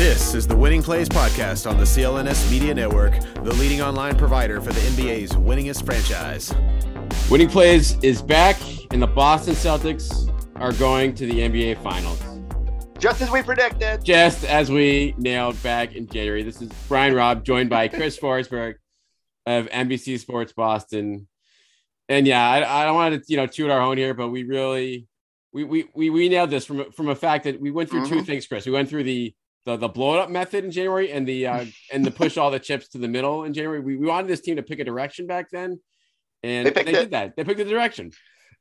This is the Winning Plays Podcast on the CLNS Media Network, the leading online provider for the NBA's winningest franchise. Winning Plays is back, and the Boston Celtics are going to the NBA Finals. Just as we predicted. Just as we nailed back in January. This is Brian Robb, joined by Chris Forsberg of NBC Sports Boston. And yeah, I, I don't want to, you know, toot our own here, but we really, we, we, we, we nailed this from, from a fact that we went through mm-hmm. two things, Chris. We went through the the the blow it up method in January and the uh, and the push all the chips to the middle in January. We, we wanted this team to pick a direction back then, and they, they did that. They picked the direction.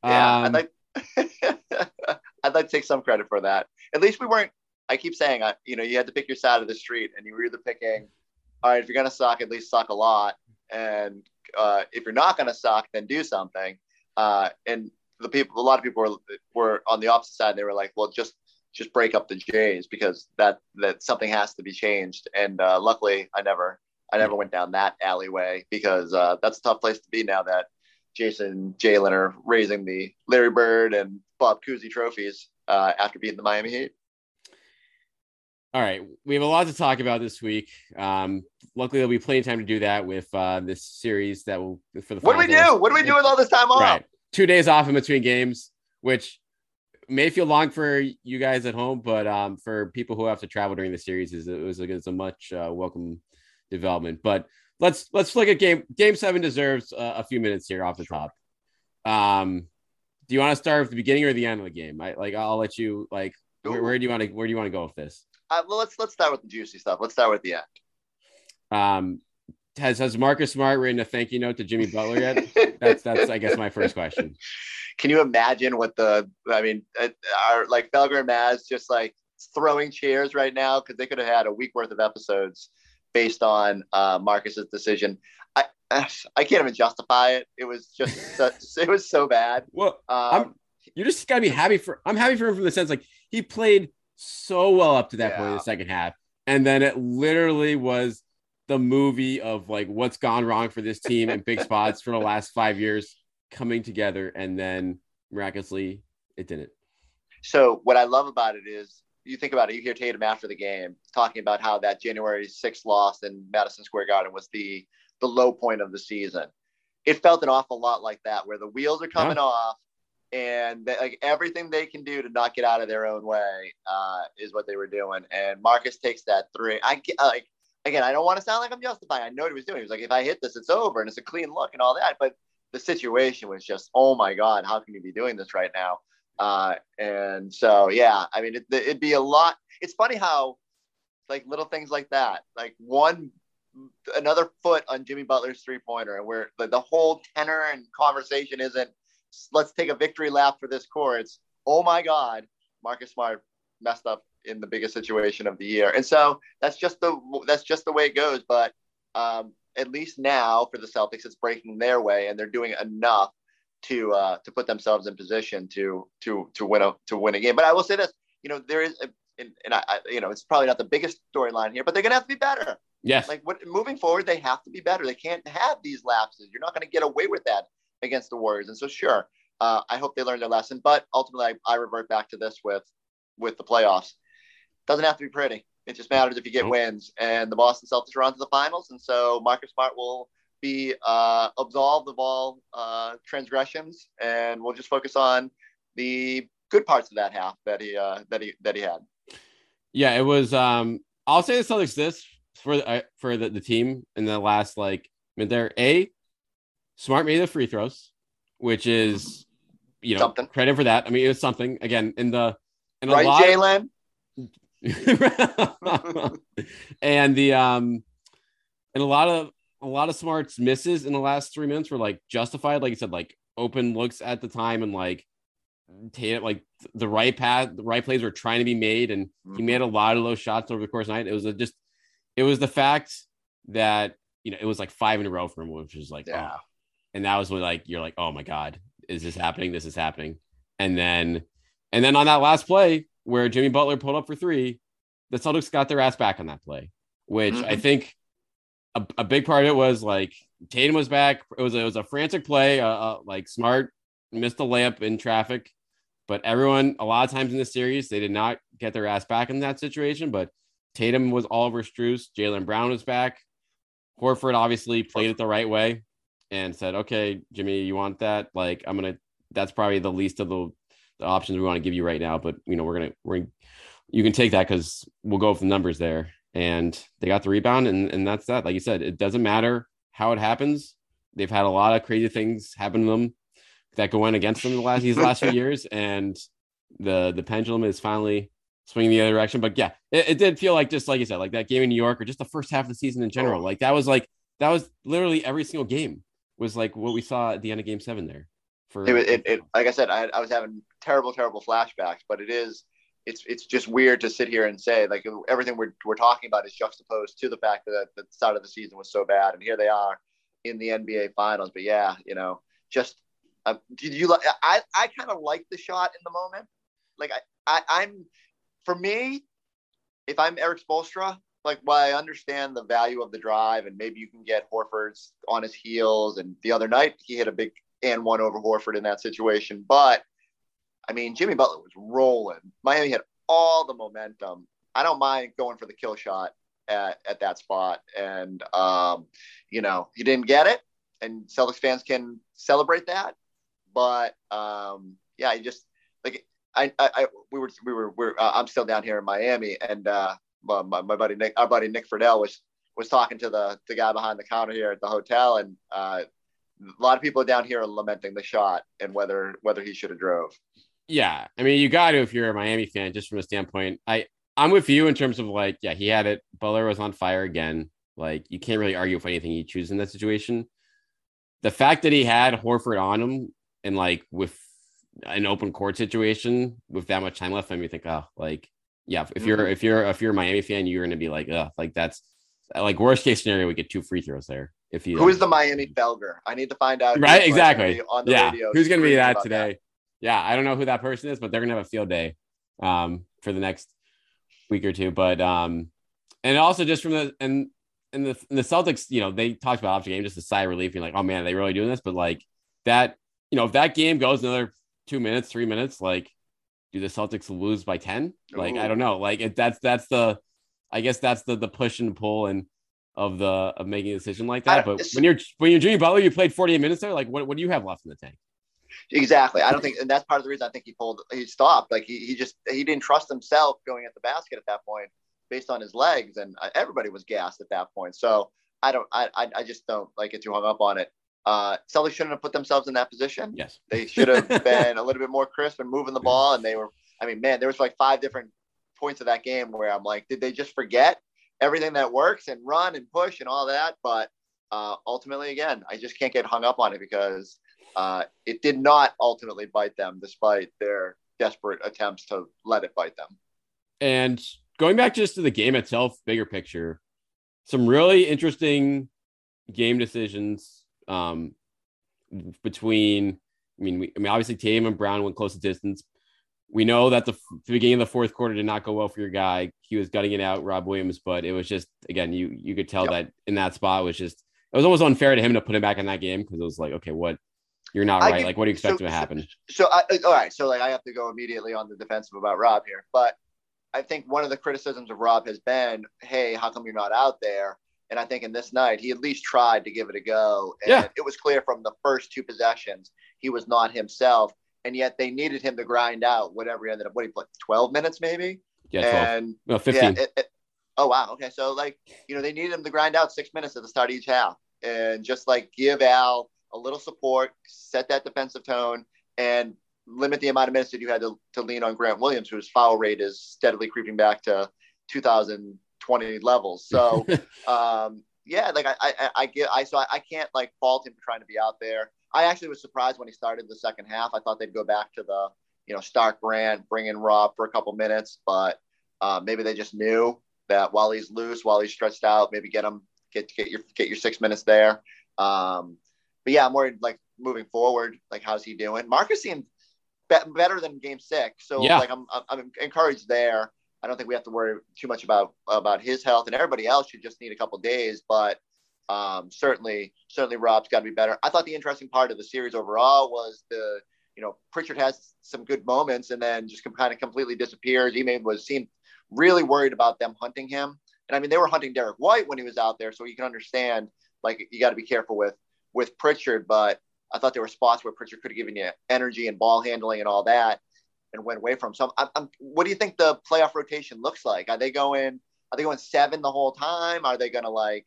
Yeah, um, I'd like I'd like to take some credit for that. At least we weren't. I keep saying, I, you know, you had to pick your side of the street, and you were either picking, all right, if you're gonna suck, at least suck a lot, and uh, if you're not gonna suck, then do something. Uh, and the people, a lot of people were were on the opposite side. They were like, well, just just break up the Jays because that that something has to be changed. And uh, luckily, I never I never went down that alleyway because uh, that's a tough place to be now that Jayson Jaylen are raising the Larry Bird and Bob Cousy trophies uh, after beating the Miami Heat. All right, we have a lot to talk about this week. Um, luckily, there'll be plenty of time to do that with uh, this series that will for the. What do we do? What do we do with all this time off? Right, two days off in between games, which may feel long for you guys at home, but um, for people who have to travel during the series, is it was it's a much uh, welcome development. But let's let's look at game game seven deserves uh, a few minutes here off the top. Um, do you want to start with the beginning or the end of the game? I like I'll let you like where, where do you want to where do you want to go with this? Uh, well, let's let's start with the juicy stuff. Let's start with the end. Um, has has Marcus Smart written a thank you note to Jimmy Butler yet? that's that's I guess my first question can you imagine what the I mean, are like Felger and Maz just like throwing chairs right now because they could have had a week worth of episodes based on uh, Marcus's decision. I I can't even justify it. It was just so, it was so bad. Well, um, you just gotta be happy for. I'm happy for him from the sense like he played so well up to that yeah. point in the second half, and then it literally was the movie of like what's gone wrong for this team in big spots for the last five years coming together and then miraculously it didn't. So what I love about it is you think about it, you hear Tatum after the game talking about how that January 6th loss in Madison Square Garden was the the low point of the season. It felt an awful lot like that, where the wheels are coming yeah. off and they, like everything they can do to not get out of their own way uh, is what they were doing. And Marcus takes that three. I like again, I don't want to sound like I'm justifying. I know what he was doing. He was like, if I hit this, it's over and it's a clean look and all that. But the situation was just, oh my God, how can you be doing this right now? Uh, and so, yeah, I mean, it, it'd be a lot. It's funny how, like, little things like that, like one, another foot on Jimmy Butler's three pointer, and where the, the whole tenor and conversation isn't, let's take a victory lap for this core. It's, oh my God, Marcus Smart messed up in the biggest situation of the year. And so that's just the that's just the way it goes. But um, at least now for the Celtics, it's breaking their way, and they're doing enough to uh, to put themselves in position to to to win a to win a game. But I will say this, you know, there is, a, and, and I, you know, it's probably not the biggest storyline here, but they're going to have to be better. Yes. Like what, moving forward, they have to be better. They can't have these lapses. You're not going to get away with that against the Warriors. And so, sure, uh, I hope they learn their lesson. But ultimately, I, I revert back to this with with the playoffs. Doesn't have to be pretty. It just matters if you get wins. And the Boston Celtics are on to the finals. And so Marcus Smart will be uh, absolved of all uh, transgressions. And we'll just focus on the good parts of that half that he uh, that he that he had. Yeah, it was. Um, I'll say the Celtics this for uh, for the, the team in the last like I mean, they're a smart made the free throws, which is you know something. credit for that. I mean, it was something again in the in a right, lot Jaylen. and the um and a lot of a lot of smarts misses in the last three minutes were like justified like you said like open looks at the time and like Tatum, like the right path, the right plays were trying to be made, and he Mhm. made a lot of those shots over the course of the night. It was a, just, it was the fact that you know it was like five in a row for him, which was like, Yeah. oh. and that was when like you're like, oh my god, is this happening? This is happening, and then, and then on that last play where Jimmy Butler pulled up for three, the Celtics got their ass back on that play, which I Mhm. think a, a big part of it was like Tatum was back. It was it was a frantic play, uh, uh, like smart missed a layup in traffic, but everyone a lot of times in this series they did not get their ass back in that situation. But Tatum was all over Strus. Jaylen Brown was back. Horford obviously played it the right way and said, "Okay, Jimmy, you want that? Like, I'm gonna. That's probably the least of the, the options we want to give you right now. But you know, we're gonna we're you can take that because we'll go with the numbers there." And they got the rebound, and and that's that. Like you said, it doesn't matter how it happens. They've had a lot of crazy things happen to them that go in against them the last these last few years, and the the pendulum is finally swinging the other direction. But yeah, it, it did feel like just like you said, like that game in New York, or just the first half of the season in general. Oh. Like that was like that was literally every single game was like what we saw at the end of Game Seven there. For it, it, it like I said, I, I was having terrible, terrible flashbacks, but it is, it's, it's just weird to sit here and say like everything we're, we're talking about is juxtaposed to the fact that the start of the season was so bad, and here they are in the NBA Finals. But yeah, you know, just uh, did you like? I, I kind of like the shot in the moment. Like I, I, I'm, for me, if I'm Eric Spoelstra, like while I understand the value of the drive, and maybe you can get Horford's on his heels, and the other night he hit a big and one over Horford in that situation. But I mean, Jimmy Butler was rolling. Miami had all the momentum. I don't mind going for the kill shot at, at that spot. And, um, you know, he didn't get it. And Celtics fans can celebrate that. But um, yeah, I just like I, I, I we were we were we're uh, I'm still down here in Miami, and uh, my, my, my buddy Nick, our buddy Nick Friedel was was talking to the the guy behind the counter here at the hotel, and uh, a lot of people down here are lamenting the shot and whether whether he should have drove. yeah, I mean, you got to if you're a Miami fan, just from a standpoint. I I'm with you in terms of like, yeah, he had it. Butler was on fire again. Like, you can't really argue with anything he chooses in that situation. The fact that he had Horford on him and like with an open court situation with that much time left, I mean, you think, oh, like, yeah, if you're Mhm. if you're if you're a Miami fan, you're gonna be like, oh, like that's like worst case scenario, we get two free throws there. If you Who is the Miami Felger? I need to find out. right? who's Exactly. On the yeah. radio Who's going to be that today? Yeah. I don't know who that person is, but they're going to have a field day um, for the next week or two. But, um, and also just from the, and, and the, and the Celtics, you know, they talked about after game, just a sigh of relief, being like, oh man, are they really doing this? But like that, you know, if that game goes another two minutes, three minutes, like, do the Celtics lose by 10? Like, I don't know. Like, it, that's, that's the, I guess that's the, the push and pull and, of the of making a decision like that. But when you're when you're Jimmy Butler, you played 48 minutes there. Like, what, what do you have left in the tank? Exactly. I don't think, and that's part of the reason I think he pulled, he stopped. Like he, he just, he didn't trust himself going at the basket at that point based on his legs. And uh, everybody was gassed at that point. So I don't, I, I, I just don't like get too hung up on it. Uh, Celtics shouldn't have put themselves in that position. Yes. They should have been a little bit more crisp and moving the ball. And they were, I mean, man, there was like five different points of that game where I'm like, did they just forget everything that works and run and push and all that? But uh, ultimately, again, I just can't get hung up on it because uh, it did not ultimately bite them, despite their desperate attempts to let it bite them. And going back just to the game itself, bigger picture, some really interesting game decisions um, between. I mean, we, I mean, obviously Tatum and Brown went close to distance. We know that the, the beginning of the fourth quarter did not go well for your guy. He was gutting it out, Rob Williams, but it was just again, you you could tell Yep. that in that spot was just it was almost unfair to him to put him back in that game because it was like, okay, what you're not I right. give- like, what do you expect so- to happen? So, I, uh, all right. So, like, I have to go immediately on the defensive about Rob here. But I think one of the criticisms of Rob has been, hey, how come you're not out there? And I think in this night, he at least tried to give it a go. And Yeah. it was clear from the first two possessions, he was not himself. And yet they needed him to grind out whatever he ended up, what he played, 12 minutes maybe? Yeah, 12. And no, 15. yeah, it, it, oh wow. Okay, so like you know they needed him to grind out six minutes at the start of each half, and just like give Al a little support, set that defensive tone, and limit the amount of minutes that you had to, to lean on Grant Williams, whose foul rate is steadily creeping back to 2020 levels. So um, yeah, like I, I, I get, I so I, I can't like fault him for trying to be out there. I actually was surprised when he started the second half. I thought they'd go back to the you know, start Grant, bring in Rob for a couple minutes, but uh, maybe they just knew that while he's loose, while he's stretched out, maybe get him get get your get your six minutes there. Um, but yeah, I'm worried like moving forward, like how's he doing? Marcus seemed be- better than Game Six, so Yeah. like I'm I'm encouraged there. I don't think we have to worry too much about about his health, and everybody else should just need a couple days. But um, certainly, certainly, Rob's got to be better. I thought the interesting part of the series overall was the you know Pritchard has some good moments, and then just kind of completely disappears. He Ime was seemed really worried about them hunting him, and I mean they were hunting Derrick White when he was out there, so you can understand like you got to be careful with with Pritchard. But I thought there were spots where Pritchard could have given you energy and ball handling and all that, and went away from. So, I'm, I'm, what do you think the playoff rotation looks like? Are they going? Are they going seven the whole time? Are they going to like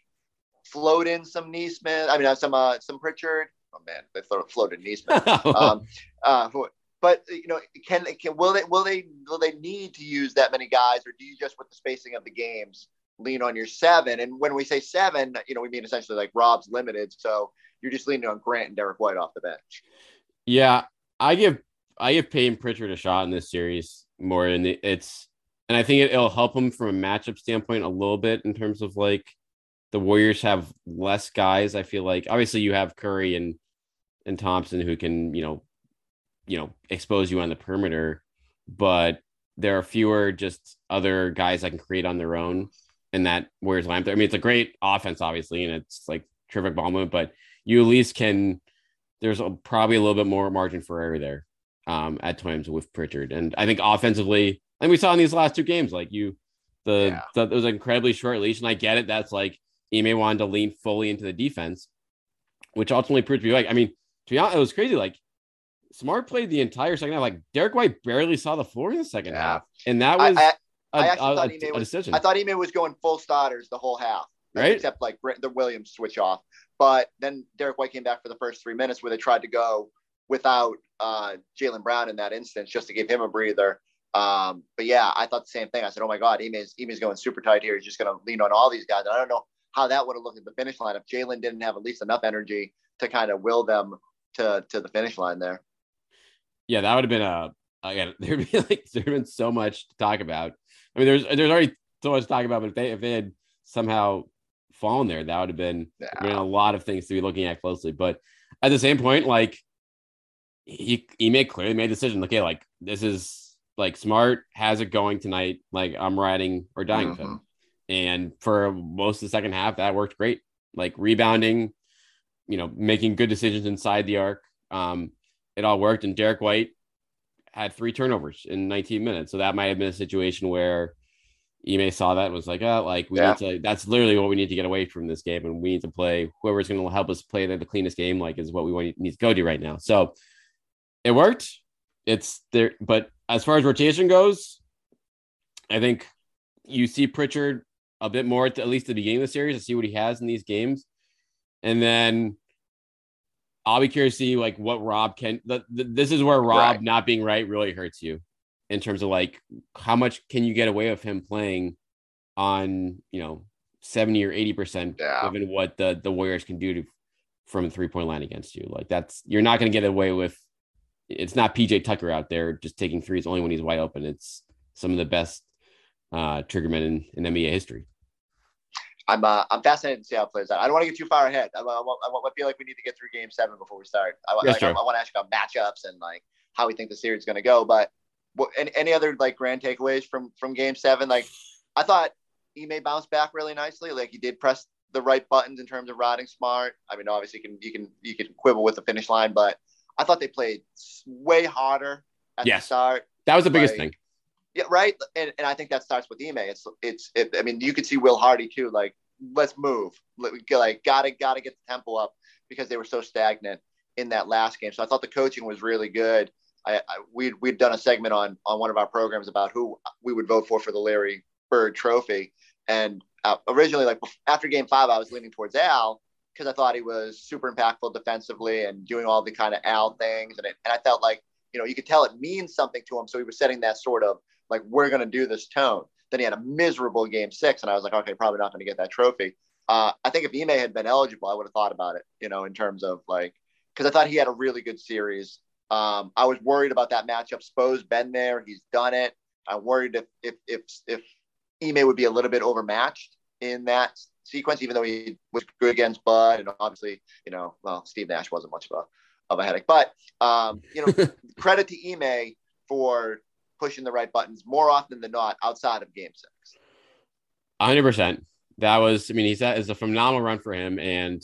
float in some Nesmith? I mean, uh, some uh, some Pritchard. Oh man, they floated Nesmith. um, uh, who- but you know, can can will they will they will they need to use that many guys, or do you just with the spacing of the games lean on your seven? And when we say seven, you know, we mean essentially like Rob's limited, so you're just leaning on Grant and Derrick White off the bench. Yeah, I give I give Payton Pritchard a shot in this series more, and it- it's and I think it, it'll help him from a matchup standpoint a little bit in terms of like the Warriors have less guys. I feel like obviously you have Curry and and Thompson who can you know you know expose you on the perimeter, but there are fewer just other guys that can create on their own in that Warriors lineup. I mean, it's a great offense, obviously, and it's like terrific ball movement, but you at least can. There's a, probably a little bit more margin for error there um, at times with Pritchard, and I think offensively, and we saw in these last two games, like you, the, Yeah. the it was an incredibly short leash, and I get it. That's like Ime wanted to lean fully into the defense, which ultimately proved to be like. I mean, to be honest, it was crazy. Like Smart played the entire second half. Like Derrick White barely saw the floor in the second Yeah. half, and that was I, a I actually a- thought a- Ime a was- decision. I thought Ime was going full starters the whole half, Right. Except like the Williams switch off. But then Derrick White came back for the first three minutes where they tried to go without uh, Jaylen Brown in that instance just to give him a breather. Um, but yeah, I thought the same thing. I said, "Oh my God, Ime's Ime's going super tight here. He's just going to lean on all these guys." And I don't know how that would have looked at the finish line if Jaylen didn't have at least enough energy to kind of will them to to the finish line there. yeah, that would have been a again. There'd be like there'd been so much to talk about. I mean, there's there's already so much to talk about, but if they if they had somehow fallen there, that would have been, been a lot of things to be looking at closely. But at the same point, like he he made clearly made a decision. Okay, like this is like smart has it going tonight. Like I'm riding or dying with him. Mm-hmm. And for most of the second half, that worked great. Like rebounding, you know, making good decisions inside the arc. Um, it all worked. And Derrick White had three turnovers in 19 minutes. So that might have been a situation where Ime saw that and was like, oh, like we Yeah. need to, that's literally what we need to get away from this game. And we need to play whoever's going to help us play the, the cleanest game, like is what we want need to go to right now. So it worked. It's there. But as far as rotation goes, I think you see Pritchard a bit more at, the, at least at the beginning of the series to see what he has in these games. And then I'll be curious to see like what Rob can. The, the, this is where Rob Right. not being right really hurts you in terms of like how much can you get away with him playing on you know seventy or eighty percent, Yeah. given what the the Warriors can do to from three point line against you. Like that's you're not going to get away with. It's not PJ Tucker out there just taking threes only when he's wide open. It's some of the best uh, triggermen in, in NBA history. I'm uh, I'm fascinated to see how it plays out. I don't want to get too far ahead. I, I, I, I feel like we need to get through Game Seven before we start. I, Yeah, like, sure. I, want to ask about matchups and like how we think the series is going to go. But what, any, any other like grand takeaways from from Game Seven? Like I thought Ime bounce back really nicely. Like he did press the right buttons in terms of riding smart. I mean, obviously you can you can you can quibble with the finish line, but I thought they played way harder at Yes. the start. That was the biggest Like, thing. Yeah, right. And, and I think that starts with Ime. It's it's. It, I mean, you could see Will Hardy too. Like, let's move. Like, gotta gotta get the tempo up because they were so stagnant in that last game. So I thought the coaching was really good. I, I we'd we'd done a segment on on one of our programs about who we would vote for for the Larry Bird Trophy, and uh, originally, like after Game Five, I was leaning towards Al because I thought he was super impactful defensively and doing all the kind of Al things, and it, and I felt like you know you could tell it means something to him. So he was setting that sort of like we're going to do this tone. Then he had a miserable game six, and I was like, okay, probably not going to get that trophy. Uh, I think if Ime had been eligible, I would have thought about it, you know, in terms of like because I thought he had a really good series Um, I was worried about that matchup. Spo's been there; he's done it. I'm worried if if if if Ime would be a little bit overmatched in that sequence, even though he was good against Bud, and obviously, you know, well, Steve Nash wasn't much of a of a headache. But um, you know, credit to Ime for pushing the right buttons more often than not outside of Game Six. hundred percent. That was, I mean, he's that is a phenomenal run for him, and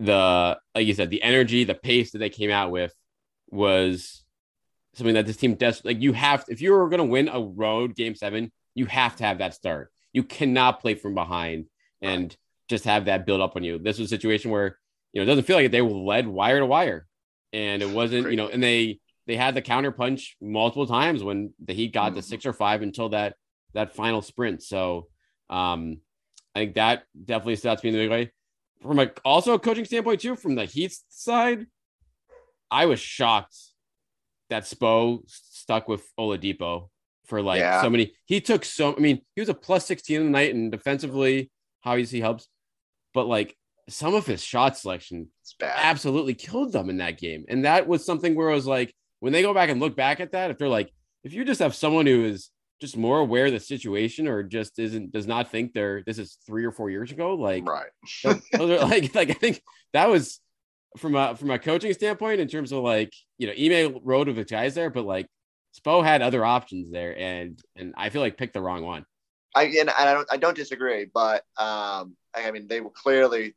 the like you said, the energy, the pace that they came out with was something that this team does. Like you have, if you were going to win a road game seven, you have to have that start. You cannot play from behind and just have that build up on you. This was a situation where you know it doesn't feel like they were led wire to wire, and it wasn't you know, and they they had the counter punch multiple times when the Heat got mm-hmm. to six or five until that that final sprint. So um, I think that definitely to me in the big way. From a also a coaching standpoint too, from the Heat side, I was shocked that Spo stuck with Oladipo for like yeah. so many. He took so. I mean, he was a plus sixteen in the night, and defensively, obviously helps. But like some of his shot selection absolutely killed them in that game, and that was something where I was like, when they go back and look back at that, if they're like, if you just have someone who is just more aware of the situation or just isn't does not think they're this is three or four years ago, like right, those are like like I think that was from a from a coaching standpoint in terms of like you know email road of the guys there, but like Spo had other options there, and and I feel like picked the wrong one. I and I don't I don't disagree, but um, I mean they were clearly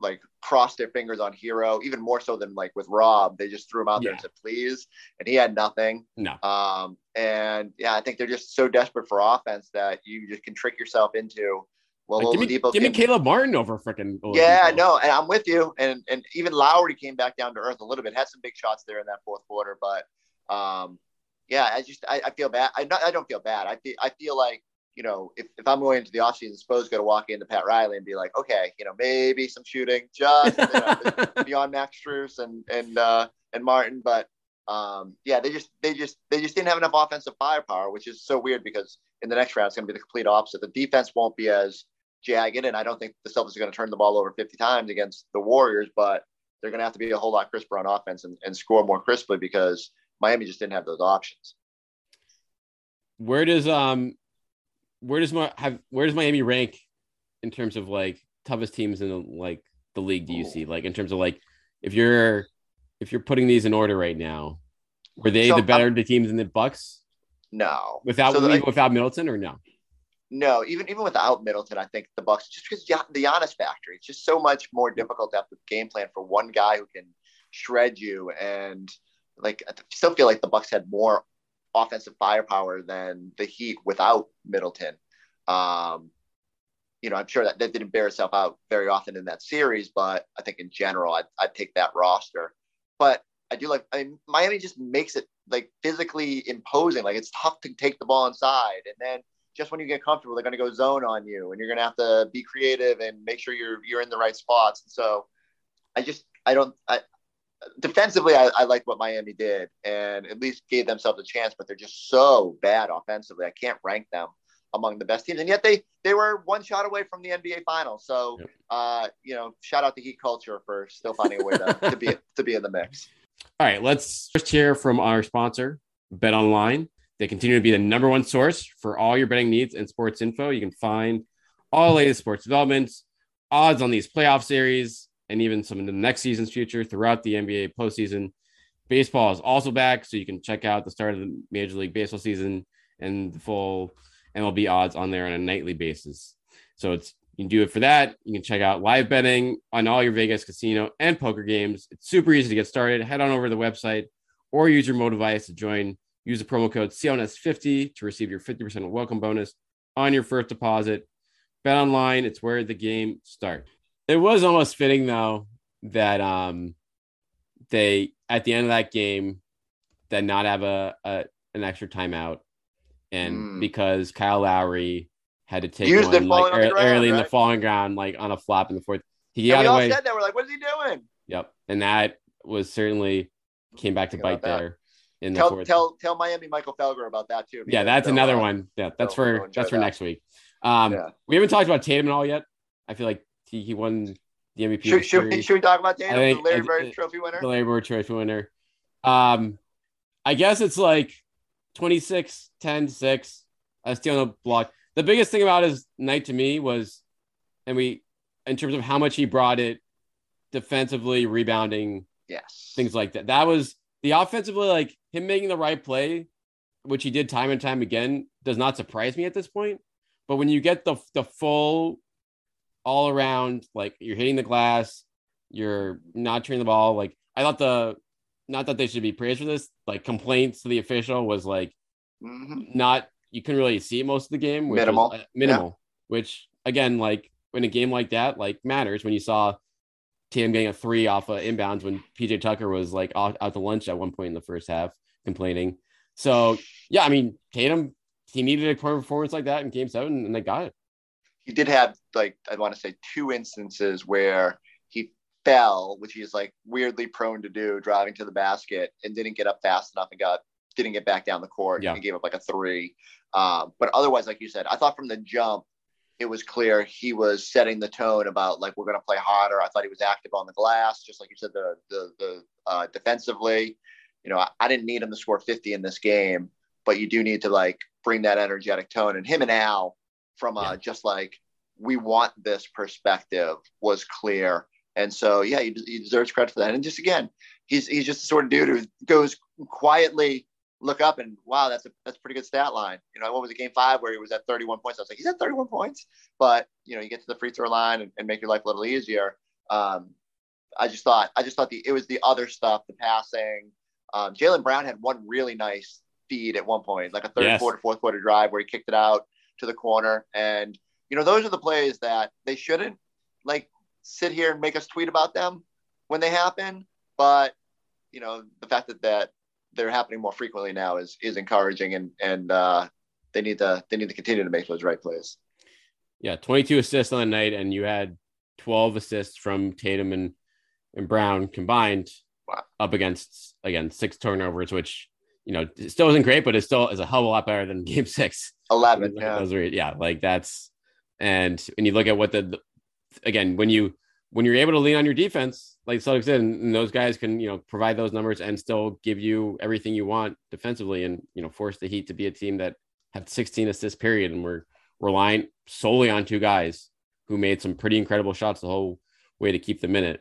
like crossed their fingers on Herro, even more so than like with Rob. They just threw him out yeah. there and said please, and he had nothing. No. Um, and yeah, I think they're just so desperate for offense that you just can trick yourself into well, like, give me, give me Caleb Martin over freaking. Yeah, no, and I'm with you. And and even Lowry came back down to earth a little bit. Had some big shots there in that fourth quarter, but um, yeah, I just I, I feel bad. I not, I don't feel bad. I feel I feel like you know if, if I'm going into the offseason, suppose got to walk into Pat Riley and be like, okay, you know, maybe some shooting just you know, beyond Max Strus and and uh, and Martin, but um, yeah, they just they just they just didn't have enough offensive firepower, which is so weird because in the next round it's going to be the complete opposite. The defense won't be as jagged. And I don't think the Celtics are going to turn the ball over 50 times against the Warriors, but they're going to have to be a whole lot crisper on offense and, and score more crisply because Miami just didn't have those options. Where does um where does my have where does Miami rank in terms of like toughest teams in the like the league do you Ooh. see like in terms of like if you're if you're putting these in order right now were they so, the better um, the teams in the Bucks no without so the, without Middleton or no no, even even without Middleton, I think the Bucks just because the Giannis factor, it's just so much more difficult to have the game plan for one guy who can shred you. And like, I still feel like the Bucks had more offensive firepower than the Heat without Middleton. Um, you know, I'm sure that that didn't bear itself out very often in that series, but I think in general, I'd, I'd take that roster. But I do like, I mean, Miami just makes it like physically imposing. Like it's tough to take the ball inside, and then just when you get comfortable, they're going to go zone on you, and you're going to have to be creative and make sure you're you're in the right spots. And so, I just I don't I defensively I, I like what Miami did and at least gave themselves a chance, but they're just so bad offensively. I can't rank them among the best teams, and yet they they were one shot away from the NBA Finals. So, yep. uh, you know, shout out to Heat culture for still finding a way to, to be to be in the mix. All right, let's just hear from our sponsor, Bet Online. They continue to be the number one source for all your betting needs and sports info. You can find all the latest sports developments, odds on these playoff series, and even some of the next season's future throughout the NBA postseason. Baseball is also back, so you can check out the start of the Major League Baseball season and the full MLB odds on there on a nightly basis. So it's you can do it for that. You can check out live betting on all your Vegas casino and poker games. It's super easy to get started. Head on over to the website or use your mobile device to join Use the promo code CLNS50 to receive your 50% welcome bonus on your first deposit. Bet online, it's where the game starts. It was almost fitting though that um they at the end of that game that not have a, a an extra timeout, and mm. because Kyle Lowry had to take Used one like early, ground, right? in the falling ground, like on a flop in the fourth. He got away. Said that we're like, what is he doing? Yep, and that was certainly came back to bite there in the tell, fourth. Tell tell Miami Michael Felger about that too. Yeah, that's another uh, one. Yeah, that's for that's for that. next week. Um, yeah. we haven't talked about Tatum at all yet. I feel like he, he won the MVP. Should, should, we, should we talk about Tatum, think, the Larry Bird Trophy winner? The Larry Bird Trophy winner. Um, I guess it's like 26, 10, 6. I steal on the block. The biggest thing about his night to me was, and we, in terms of how much he brought it defensively, rebounding, Yes. things like that. That was the offensively, like him making the right play, which he did time and time again, does not surprise me at this point. But when you get the the full all around, like you're hitting the glass, you're not turning the ball. Like I thought the not that they should be praised for this, like complaints to the official was like Mhm. not you couldn't really see most of the game. Which was, Minimal. uh, minimal. Which again, like in a game like that, like matters when you saw Tatum getting a three off of inbounds when PJ Tucker was like out, out to lunch at one point in the first half, complaining. So yeah, I mean Tatum, he needed a performance like that in Game Seven, and they got it. He did have like I want to say two instances where he fell, which he's like weirdly prone to do, driving to the basket and didn't get up fast enough and got didn't get back down the court Yeah. and gave up like a three. Um, but otherwise, like you said, I thought from the jump it was clear he was setting the tone about like we're going to play harder. I thought he was active on the glass, just like you said, the the the uh, defensively. You know, I, I didn't need him to score 50 in this game, but you do need to like bring that energetic tone. And him and Al, from uh, Yeah. just like we want this perspective, was clear. And so, yeah, he, he deserves credit for that. And just again, he's he's just the sort of dude who goes quietly look up and wow, that's a that's a pretty good stat line. You know, what was it, game five where he was at 31 points? I was like, he's at 31 points, but you know, you get to the free throw line and, and make your life a little easier. Um, I just thought I just thought the it was the other stuff, the passing. Um, Jaylen Brown had one really nice feed at one point, like a third Yes. quarter, fourth quarter drive where he kicked it out to the corner. And you know, those are the plays that they shouldn't like sit here and make us tweet about them when they happen. But you know, the fact that that they're happening more frequently now is is encouraging, and and uh, they need to they need to continue to make those right plays. Yeah, 22 assists on the night, and you had 12 assists from Tatum and, and Brown combined Wow. up against again six turnovers, which you know still isn't great, but it still is a hell of a lot better than game six. Eleven, yeah. those are- yeah, like that's and when you look at what the, the- again when you when you're able to lean on your defense, like Celtics did, and, and those guys can you know provide those numbers and still give you everything you want defensively, and you know force the Heat to be a team that had 16 assists period, and we're relying solely on two guys who made some pretty incredible shots the whole way to keep them in it.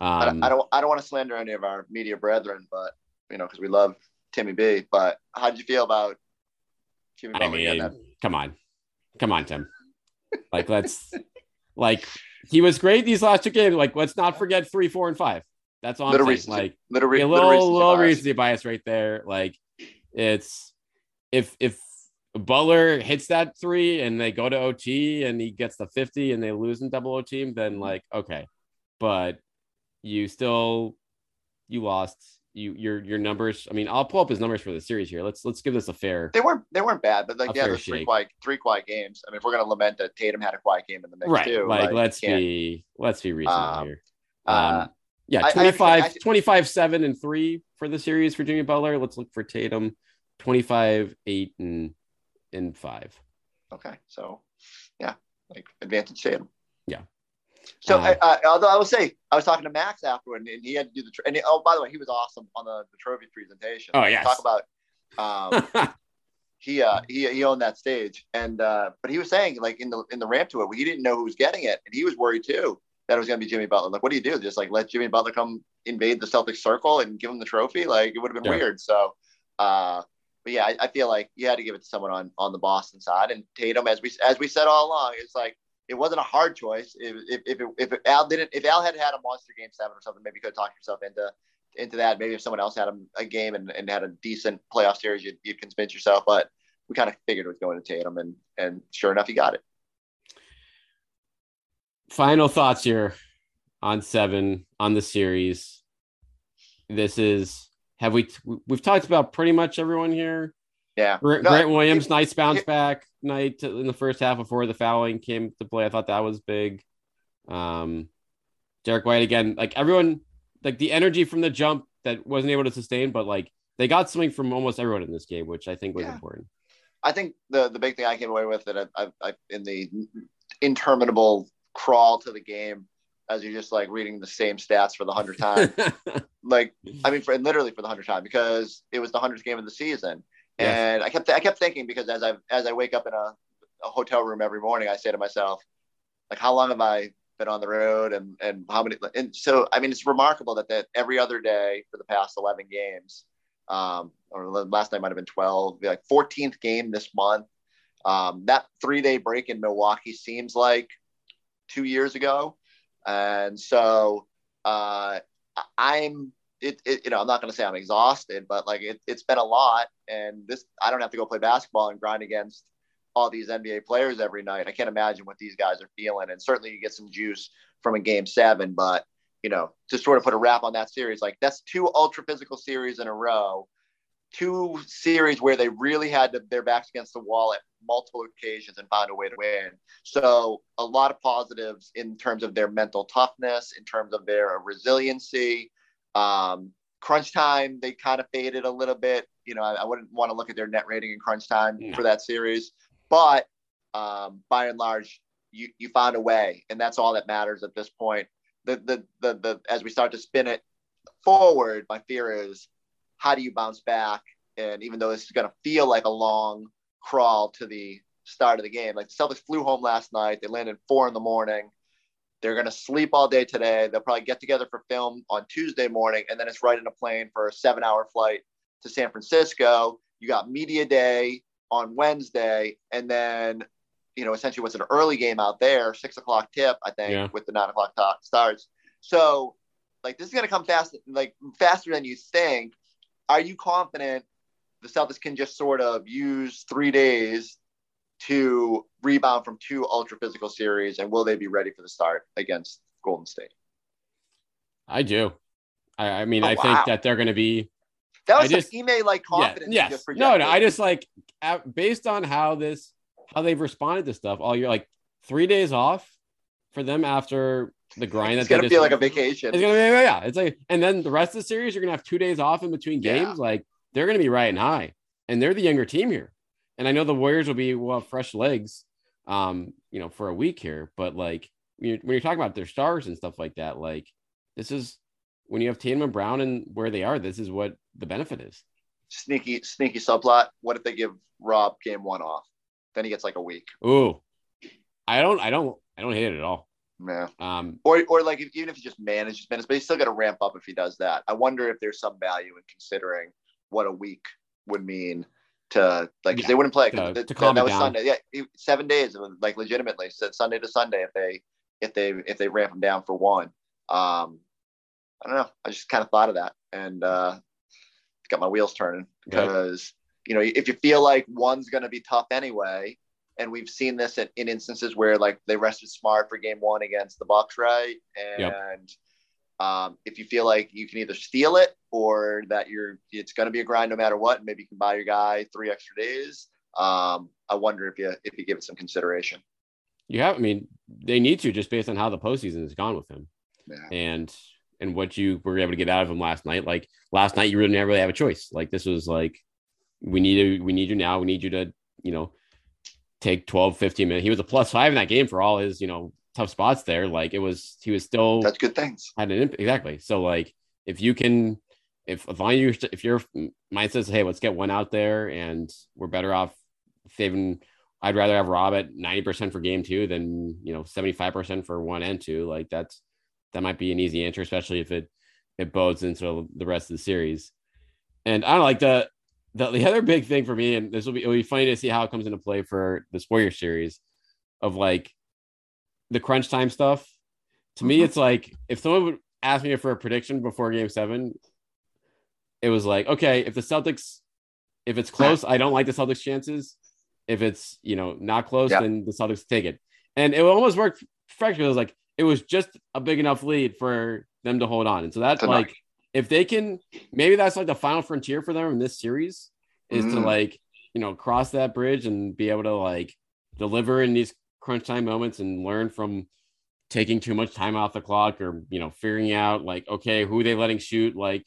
I, Um, I don't I don't want to slander any of our media brethren, but you know, because we love Timmy B. But how did you feel about Jimmy I Butler getting mean, come on, come on, Tim. Like, let's like he was great these last two games. Like, let's not forget three, four, and five. That's all I'm saying. Like, Little, re- a little little, little bias. recency bias right there. Like, it's if if Butler hits that three and they go to OT and he gets the fifty and they lose in double OT, then like okay, but you still you lost. You your your numbers. I mean, I'll pull up his numbers for the series here. Let's let's give this a fair. They weren't they weren't bad, but like yeah, there's three quiet three quiet games. I mean, if we're gonna lament that Tatum had a quiet game in the mix right too, like, let's be let's be reasonable Um, here uh, um yeah I- I 25 I- 25 7 and 3 for the series for jimmy butler let's look for tatum 25 8 and and 5 Okay, so yeah, like advantage Tatum. Yeah. So, Uh, I, I, although I will say, I was talking to Max afterward, and, he had to do the. And oh, by the way, he was awesome on the, the trophy presentation. Oh, yeah. Talk about. Um, he uh he he owned that stage, and uh, but he was saying like in the in the ramp to it, he didn't know who was getting it, and he was worried too that it was going to be Jimmy Butler. Like, what do you do? Just like let Jimmy Butler come invade the Celtics circle and give him the trophy? Like, it would have been Yeah. weird. So, uh, but yeah, I, I feel like you had to give it to someone on on the Boston side, and Tatum, as we as we said all along, it's like it wasn't a hard choice. If if if, if Al didn't, if Al had had a monster game seven or something, maybe you could have talked yourself into into that. Maybe if someone else had a, a game and, and had a decent playoff series, you'd, you'd convince yourself. But we kind of figured it was going to Tatum, and and sure enough, he got it. final thoughts here on seven on the series this is have we we've talked about pretty much everyone here Yeah, Grant, No, Grant Williams, it- nice bounce it- back night in the first half before the fouling came to play. I thought that was big. Um, Derrick White again, like everyone, like the energy from the jump that wasn't able to sustain, but like they got something from almost everyone in this game, which I think was Yeah. important. I think the the big thing I came away with that I, I, I in the interminable crawl to the game as you're just like reading the same stats for the hundredth time. like, I mean, for literally for the hundredth time because it was the hundredth game of the season. And I kept I kept thinking because as I as I wake up in a, a hotel room every morning, I say to myself, like, how long have I been on the road? And and how many and so I mean it's remarkable that that every other day for the past 11 games um or last night might have been 12 like 14th game this month. Um that three day break in Milwaukee seems like two years ago. And so uh, I'm it, it, you know, I'm not going to say I'm exhausted, but like it, it's been a lot. And this, I don't have to go play basketball and grind against all these NBA players every night. I can't imagine what these guys are feeling. And certainly you get some juice from a game seven, but you know, to sort of put a wrap on that series, like that's two ultra physical series in a row, two series where they really had to, their backs against the wall at multiple occasions and found a way to win. So a lot of positives in terms of their mental toughness, in terms of their resiliency. Um, crunch time, they kind of faded a little bit. You know, I, I wouldn't want to look at their net rating in crunch time for that series, but um, by and large, you you found a way, and that's all that matters at this point. The, the the the as we start to spin it forward, my fear is how do you bounce back? And even though this is going to feel like a long crawl to the start of the game. Like the Celtics flew home last night. They landed four in the morning. They're going to sleep all day today. They'll probably get together for film on Tuesday morning, and then it's right in a plane for a seven-hour flight to San Francisco. You got media day on Wednesday, and then you know essentially what's an early game out there, six o'clock tip, I think, yeah. with the nine o'clock starts. So like this is going to come fast, like faster than you think. Are you confident the Celtics can just sort of use three days to rebound from two ultra physical series, and will they be ready for the start against Golden State? I do. I, I mean, oh, I wow. think that they're going to be. That was just email like confidence. Yeah, yes. No, no. I just like based on how this, how they've responded to stuff all year. Like three days off for them after the grind. It's gonna feel like a vacation. It's gonna be yeah. It's like, and then the rest of the series, you're gonna have two days off in between games. Yeah. Like they're going to be riding high, and they're the younger team here. And I know the Warriors will be well fresh legs, um, you know, for a week here. But like when you're, when you're talking about their stars and stuff like that, like this is when you have Tatum and Brown and where they are. This is what the benefit is. Sneaky, sneaky subplot. What if they give Rob game one off? Then he gets like a week. Ooh, I don't, I don't, I don't hate it at all. Yeah. Um, or, or like if, even if he just manages minutes, but he's still got to ramp up if he does that. I wonder if there's some value in considering what a week would mean to like yeah, they wouldn't play to, the, to calm that was down. Sunday. Yeah, seven days, like legitimately, said Sunday to Sunday if they if they if they ramp them down for one. Um, I don't know. I just kind of thought of that and uh, got my wheels turning because you know if you feel like one's going to be tough anyway, and we've seen this in, in, instances where like they rested smart for game one against the Bucks, right? And yep. Um, if you feel like you can either steal it or that you're it's going to be a grind no matter what, maybe you can buy your guy three extra days. Um, I wonder if you if you give it some consideration. You have, I mean, they need to just based on how the postseason has gone with him, yeah. and and what you were able to get out of him last night. Like last night, you really never really have a choice. Like this was like, we need to, we need you now. We need you to, you know, take 12, 15 minutes. He was a plus five in that game for all his, you know, tough spots there. Like it was, he was still that's good things. Had an impact exactly. So like if you can, if if you if your mind says, hey, let's get one out there, and we're better off saving. I'd rather have Rob at ninety percent for game two than you know seventy five percent for one and two. Like that's that might be an easy answer, especially if it it bodes into the rest of the series. And I don't like the the, the other big thing for me, and this will be it'll be funny to see how it comes into play for this Warrior series of like the crunch time stuff. To me, mm-hmm. it's like if someone would ask me for a prediction before game seven, it was like, okay, if the Celtics, if it's close, I don't like the Celtics' chances. If it's, you know, not close, then the Celtics take it. And it almost worked perfectly. It was like, it was just a big enough lead for them to hold on. And so that's Tonight. like, if they can, maybe that's like the final frontier for them in this series is mm. to like, you know, cross that bridge and be able to like deliver in these crunch time moments and learn from taking too much time off the clock or you know figuring out like okay who are they letting shoot like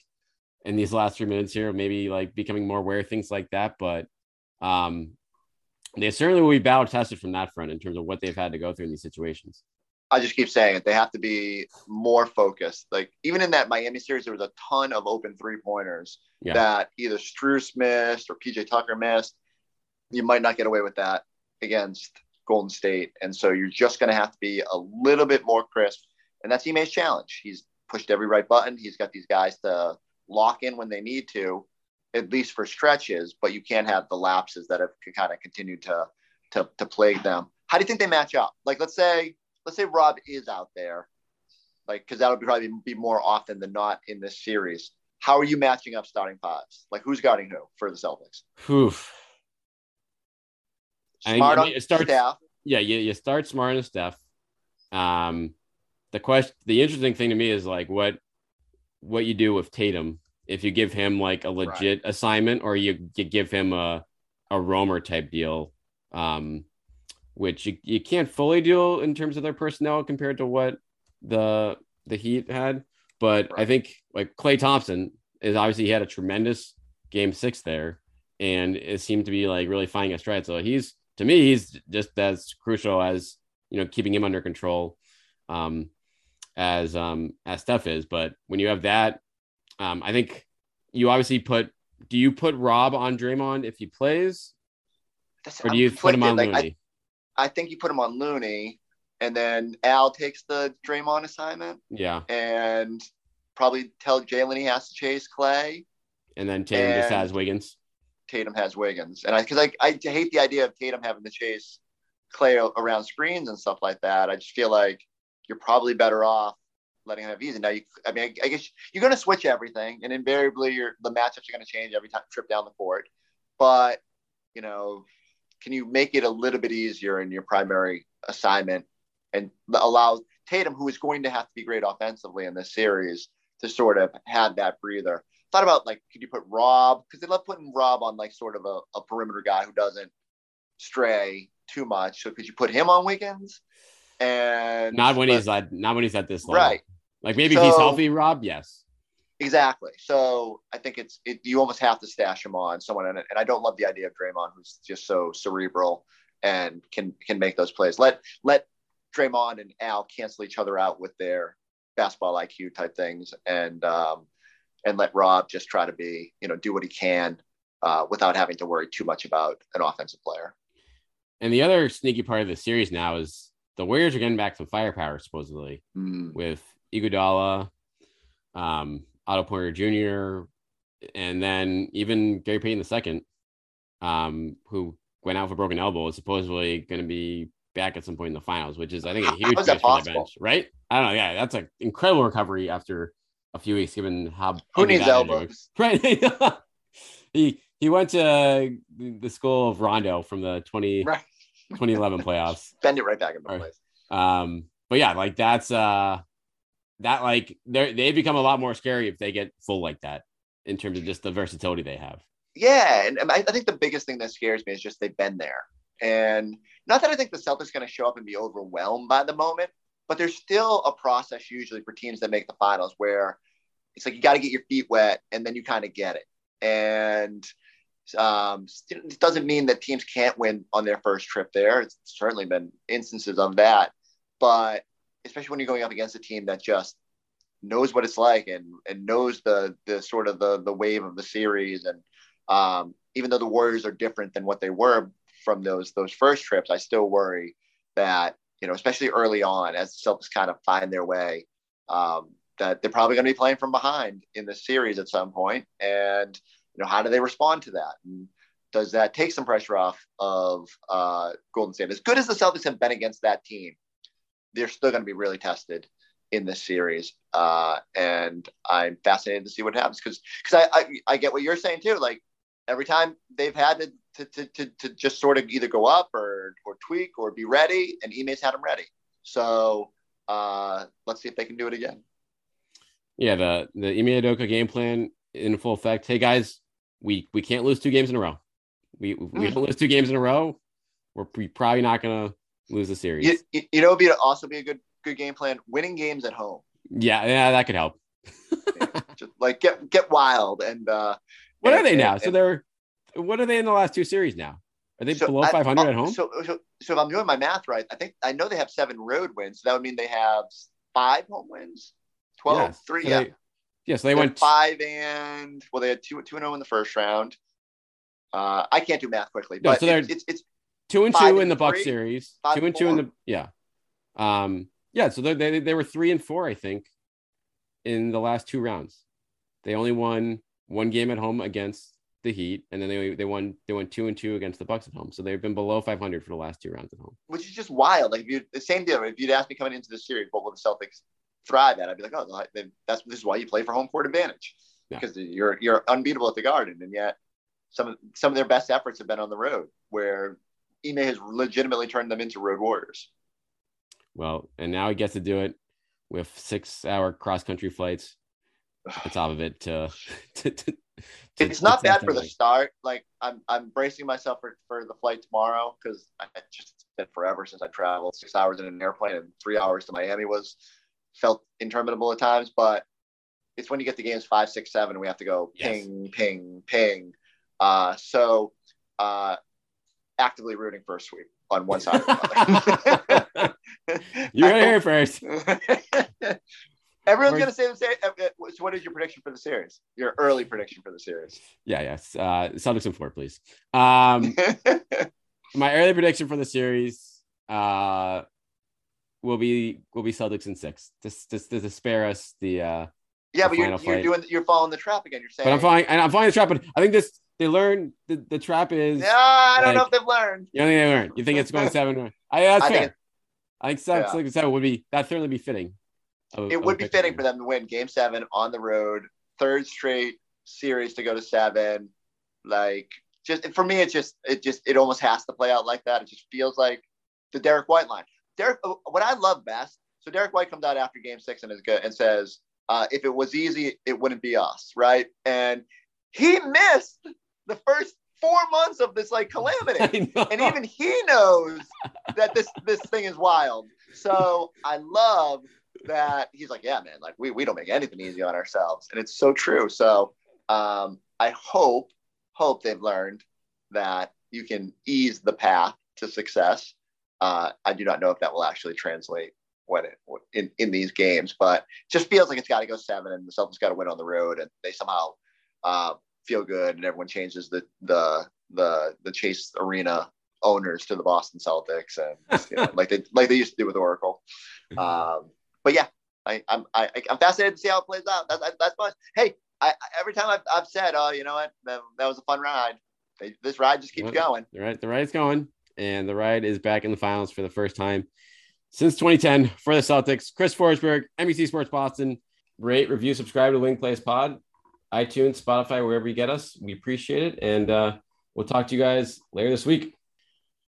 in these last three minutes here maybe like becoming more aware of things like that but um they certainly will be battle tested from that front in terms of what they've had to go through in these situations I just keep saying it. They have to be more focused. Like even in that Miami series, there was a ton of open three pointers Yeah. that either Strus missed or PJ Tucker missed. You might not get away with that against Golden State, and so you're just going to have to be a little bit more crisp. And that's Ime's challenge. He's pushed every right button. He's got these guys to lock in when they need to, at least for stretches. But you can't have the lapses that have kind of continued to to to plague them. How do you think they match up? Like, let's say let's say Rob is out there, like because that'll probably be more often than not in this series. How are you matching up starting fives? Like, who's guarding who for the Celtics? Oof. Smart I on mean, it starts- Steph. Yeah, you, you start smart and stuff. Um, the question, the interesting thing to me is like what what you do with Tatum if you give him like a legit assignment or you, you give him a a roamer type deal, um, which you, you can't fully do in terms of their personnel compared to what the the Heat had. But I think like Klay Thompson is obviously he had a tremendous game six there, and it seemed to be like really finding a stride. So he's to me he's just as crucial as you know keeping him under control, um, as um as Steph is. But when you have that, um, I think you obviously put. Do you put Rob on Draymond if he plays, That's- or do I'm you put him on. Like, Looney? I, I think you put him on Looney, and then Al takes the Draymond assignment, yeah, and probably tell Jaylen he has to chase Klay. and then Tatum just has Wiggins. Tatum has Wiggins, and I because I, I hate the idea of Tatum having to chase Klay around screens and stuff like that. I just feel like you're probably better off letting him have easy. Now, you, I mean, I, I guess you're going to switch everything, and invariably, your the matchups are going to change every time trip down the court. But you know, can you make it a little bit easier in your primary assignment and allow Tatum, who is going to have to be great offensively in this series, to sort of have that breather? Thought about like, could you put Rob? Because they love putting Rob on like sort of a, a perimeter guy who doesn't stray too much. So could you put him on Wiggins? And Not when but- he's at not when he's at this level. right. Like maybe if he's healthy, Rob. Yes. Exactly. So I think it's it, you almost have to stash him on someone, and, and I don't love the idea of Draymond, who's just so cerebral and can can make those plays. Let let Draymond and Al cancel each other out with their basketball IQ type things, and um, and let Rob just try to be you know do what he can uh, without having to worry too much about an offensive player. And the other sneaky part of the series now is the Warriors are getting back some firepower supposedly Mm. with Iguodala, um, Otto Porter Jr., and then even Gary Payton II, um, who went out for a broken elbow, is supposedly going to be back at some point in the finals, which is I think a huge for the bench, right? I don't know. Yeah, that's an incredible recovery after a few weeks, given how Who needs elbows? Right. he he went to the school of Rondo from the 20, Right. 2011 playoffs. Bend it right back into place. Um, but yeah, like that's uh that like they they become a lot more scary if they get full like that in terms of just the versatility they have. Yeah, and and I, I think the biggest thing that scares me is just they've been there, and not that I think the Celtics going to show up and be overwhelmed by the moment, but there's still a process usually for teams that make the finals where it's like you got to get your feet wet and then you kind of get it, and um, it doesn't mean that teams can't win on their first trip there. It's certainly been instances of that, but especially when you're going up against a team that just knows what it's like and and knows the the sort of the the wave of the series and um, even though the Warriors are different than what they were from those those first trips, I still worry that you know, especially early on, as the Celtics kind of find their way, um, that they're probably going to be playing from behind in the series at some point. And you know, how do they respond to that? And does that take some pressure off of uh, Golden State? As good as the Celtics have been against that team, they're still going to be really tested in this series. Uh, and I'm fascinated to see what happens because because I, I I get what you're saying too. Like every time they've had to to, to, to, to just sort of either go up or or tweak or be ready, and Ime's had them ready. So uh, let's see if they can do it again. Yeah, the the Ime Udoka game plan in full effect. Hey guys, we we can't lose two games in a row. We we Mm. don't lose two games in a row. We're we probably not gonna lose the series. You, you, you know, it'd be also be a good good game plan. Winning games at home, yeah, yeah, that could help. just like get get wild and uh, What and- are they now? and- so they're what are they in the last two series now? Are they so below 500 I, at home? So, so, so if I'm doing my math right, I think I know they have seven road wins. So that would mean they have five home wins, 12, yes. three. So yeah. They, yeah, so they, went five and well, they had two two and zero oh in the first round. Uh, I can't do math quickly, no, but so they're it's, it's, it's two and two in the Buck series, two and, two in the yeah, um, yeah. So they, they they were three and four, I think, in the last two rounds. They only won one game at home against the Heat, and then they they won they went two and two against the Bucks at home. So they've been below 500 for the last two rounds at home, which is just wild. Like if you the same deal. If you'd asked me coming into the series, what will the Celtics thrive at? I'd be like, oh, that's this is why you play for home court advantage because yeah. you're you're unbeatable at the Garden, and yet some of some of their best efforts have been on the road, where Ime has legitimately turned them into road warriors. Well, and now he gets to do it with six hour cross country flights on top of it to, to, to, to it's not bad for the start. Like I'm, I'm bracing myself for, for the flight tomorrow because I just it's been forever since I traveled. Six hours in an airplane and three hours to Miami was felt interminable at times. But it's when you get the games five, six, seven, we have to go ping, yes. ping, ping. Uh, so uh, actively rooting for a sweep on one side. You're gonna hear first. Everyone's going to say the same. Uh, uh, so, what is your prediction for the series? Your early prediction for the series? Yeah, yes. Uh, Celtics in four, please. Um, my early prediction for the series uh, will be will be Celtics in six. Just just to, to spare us the. Uh, yeah, the but you're, you're doing you're following the trap again. You're saying. But I'm following and I'm following the trap. But I think this they learned the, the trap is. Yeah, I don't like, know if they've learned. You don't think they learned? You think it's going seven? I that's I fair. Think I think seven, yeah. six, seven would be that certainly be fitting it would be fitting for them to win game seven on the road, third straight series to go to seven. Like just for me, it just it just it almost has to play out like that. It just feels like the Derrick White line. Derrick, uh, what I love best. So Derrick White comes out after game six and is good and says, uh, if it was easy, it wouldn't be us, right? And he missed the first four months of this like calamity, and even he knows that this this thing is wild. So I love that he's like, yeah, man, like we, we don't make anything easy on ourselves. And it's so true. So um, I hope, hope they've learned that you can ease the path to success. Uh, I do not know if that will actually translate when it in, in these games, but just feels like it's got to go seven and the Celtics got to win on the road and they somehow uh, feel good and everyone changes the, the, the, the chase arena owners to the Boston Celtics and you know, like they, like they used to do with Oracle. Um, but yeah, I, I'm I, I'm fascinated to see how it plays out. That, that, that's fun. Hey, I, every time I've, I've said, oh, you know what, that, that was a fun ride. This ride just keeps going. The ride, the ride's going, and the ride is back in the finals for the first time since 2010 for the Celtics. Chris Forsberg, NBC Sports Boston. Rate, review, subscribe to Wing Plays Pod, iTunes, Spotify, wherever you get us. We appreciate it, and uh, we'll talk to you guys later this week.